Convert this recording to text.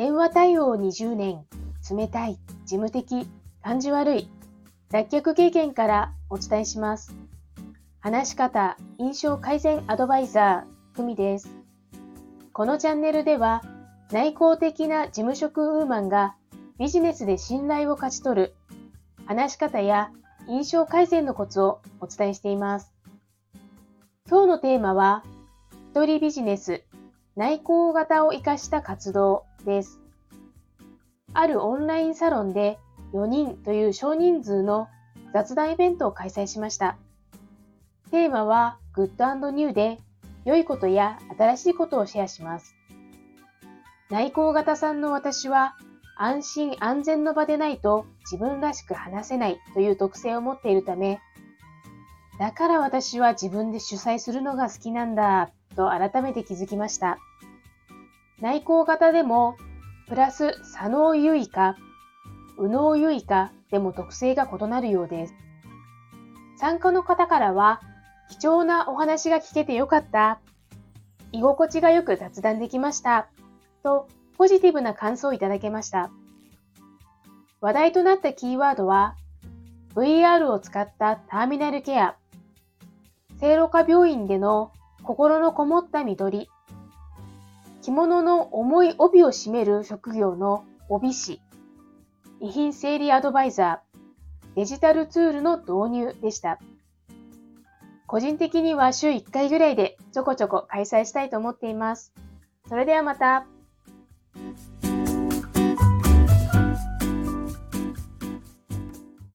電話対応20年、冷たい、事務的、感じ悪い、脱却経験からお伝えします。話し方、印象改善アドバイザー、ふみです。このチャンネルでは、内向的な事務職ウーマンがビジネスで信頼を勝ち取る話し方や印象改善のコツをお伝えしています。今日のテーマは、一人ビジネス内向型を活かした活動です。あるオンラインサロンで4人という少人数の雑談イベントを開催しました。テーマはグッドニューで良いことや新しいことをシェアします。内向型さんの私は安心安全の場でないと自分らしく話せないという特性を持っているため、だから私は自分で主催するのが好きなんだと改めて気づきました。内向型でも、プラス左脳優位か、右脳優位かでも特性が異なるようです。参加の方からは、貴重なお話が聞けてよかった。居心地がよく雑談できました。と、ポジティブな感想をいただけました。話題となったキーワードは、VR を使ったターミナルケア、聖路加病院での心のこもった緑、着物の重い帯を締める職業の帯師、遺品整理アドバイザー、デジタルツールの導入でした。個人的には週1回ぐらいでちょこちょこ開催したいと思っています。それではまた。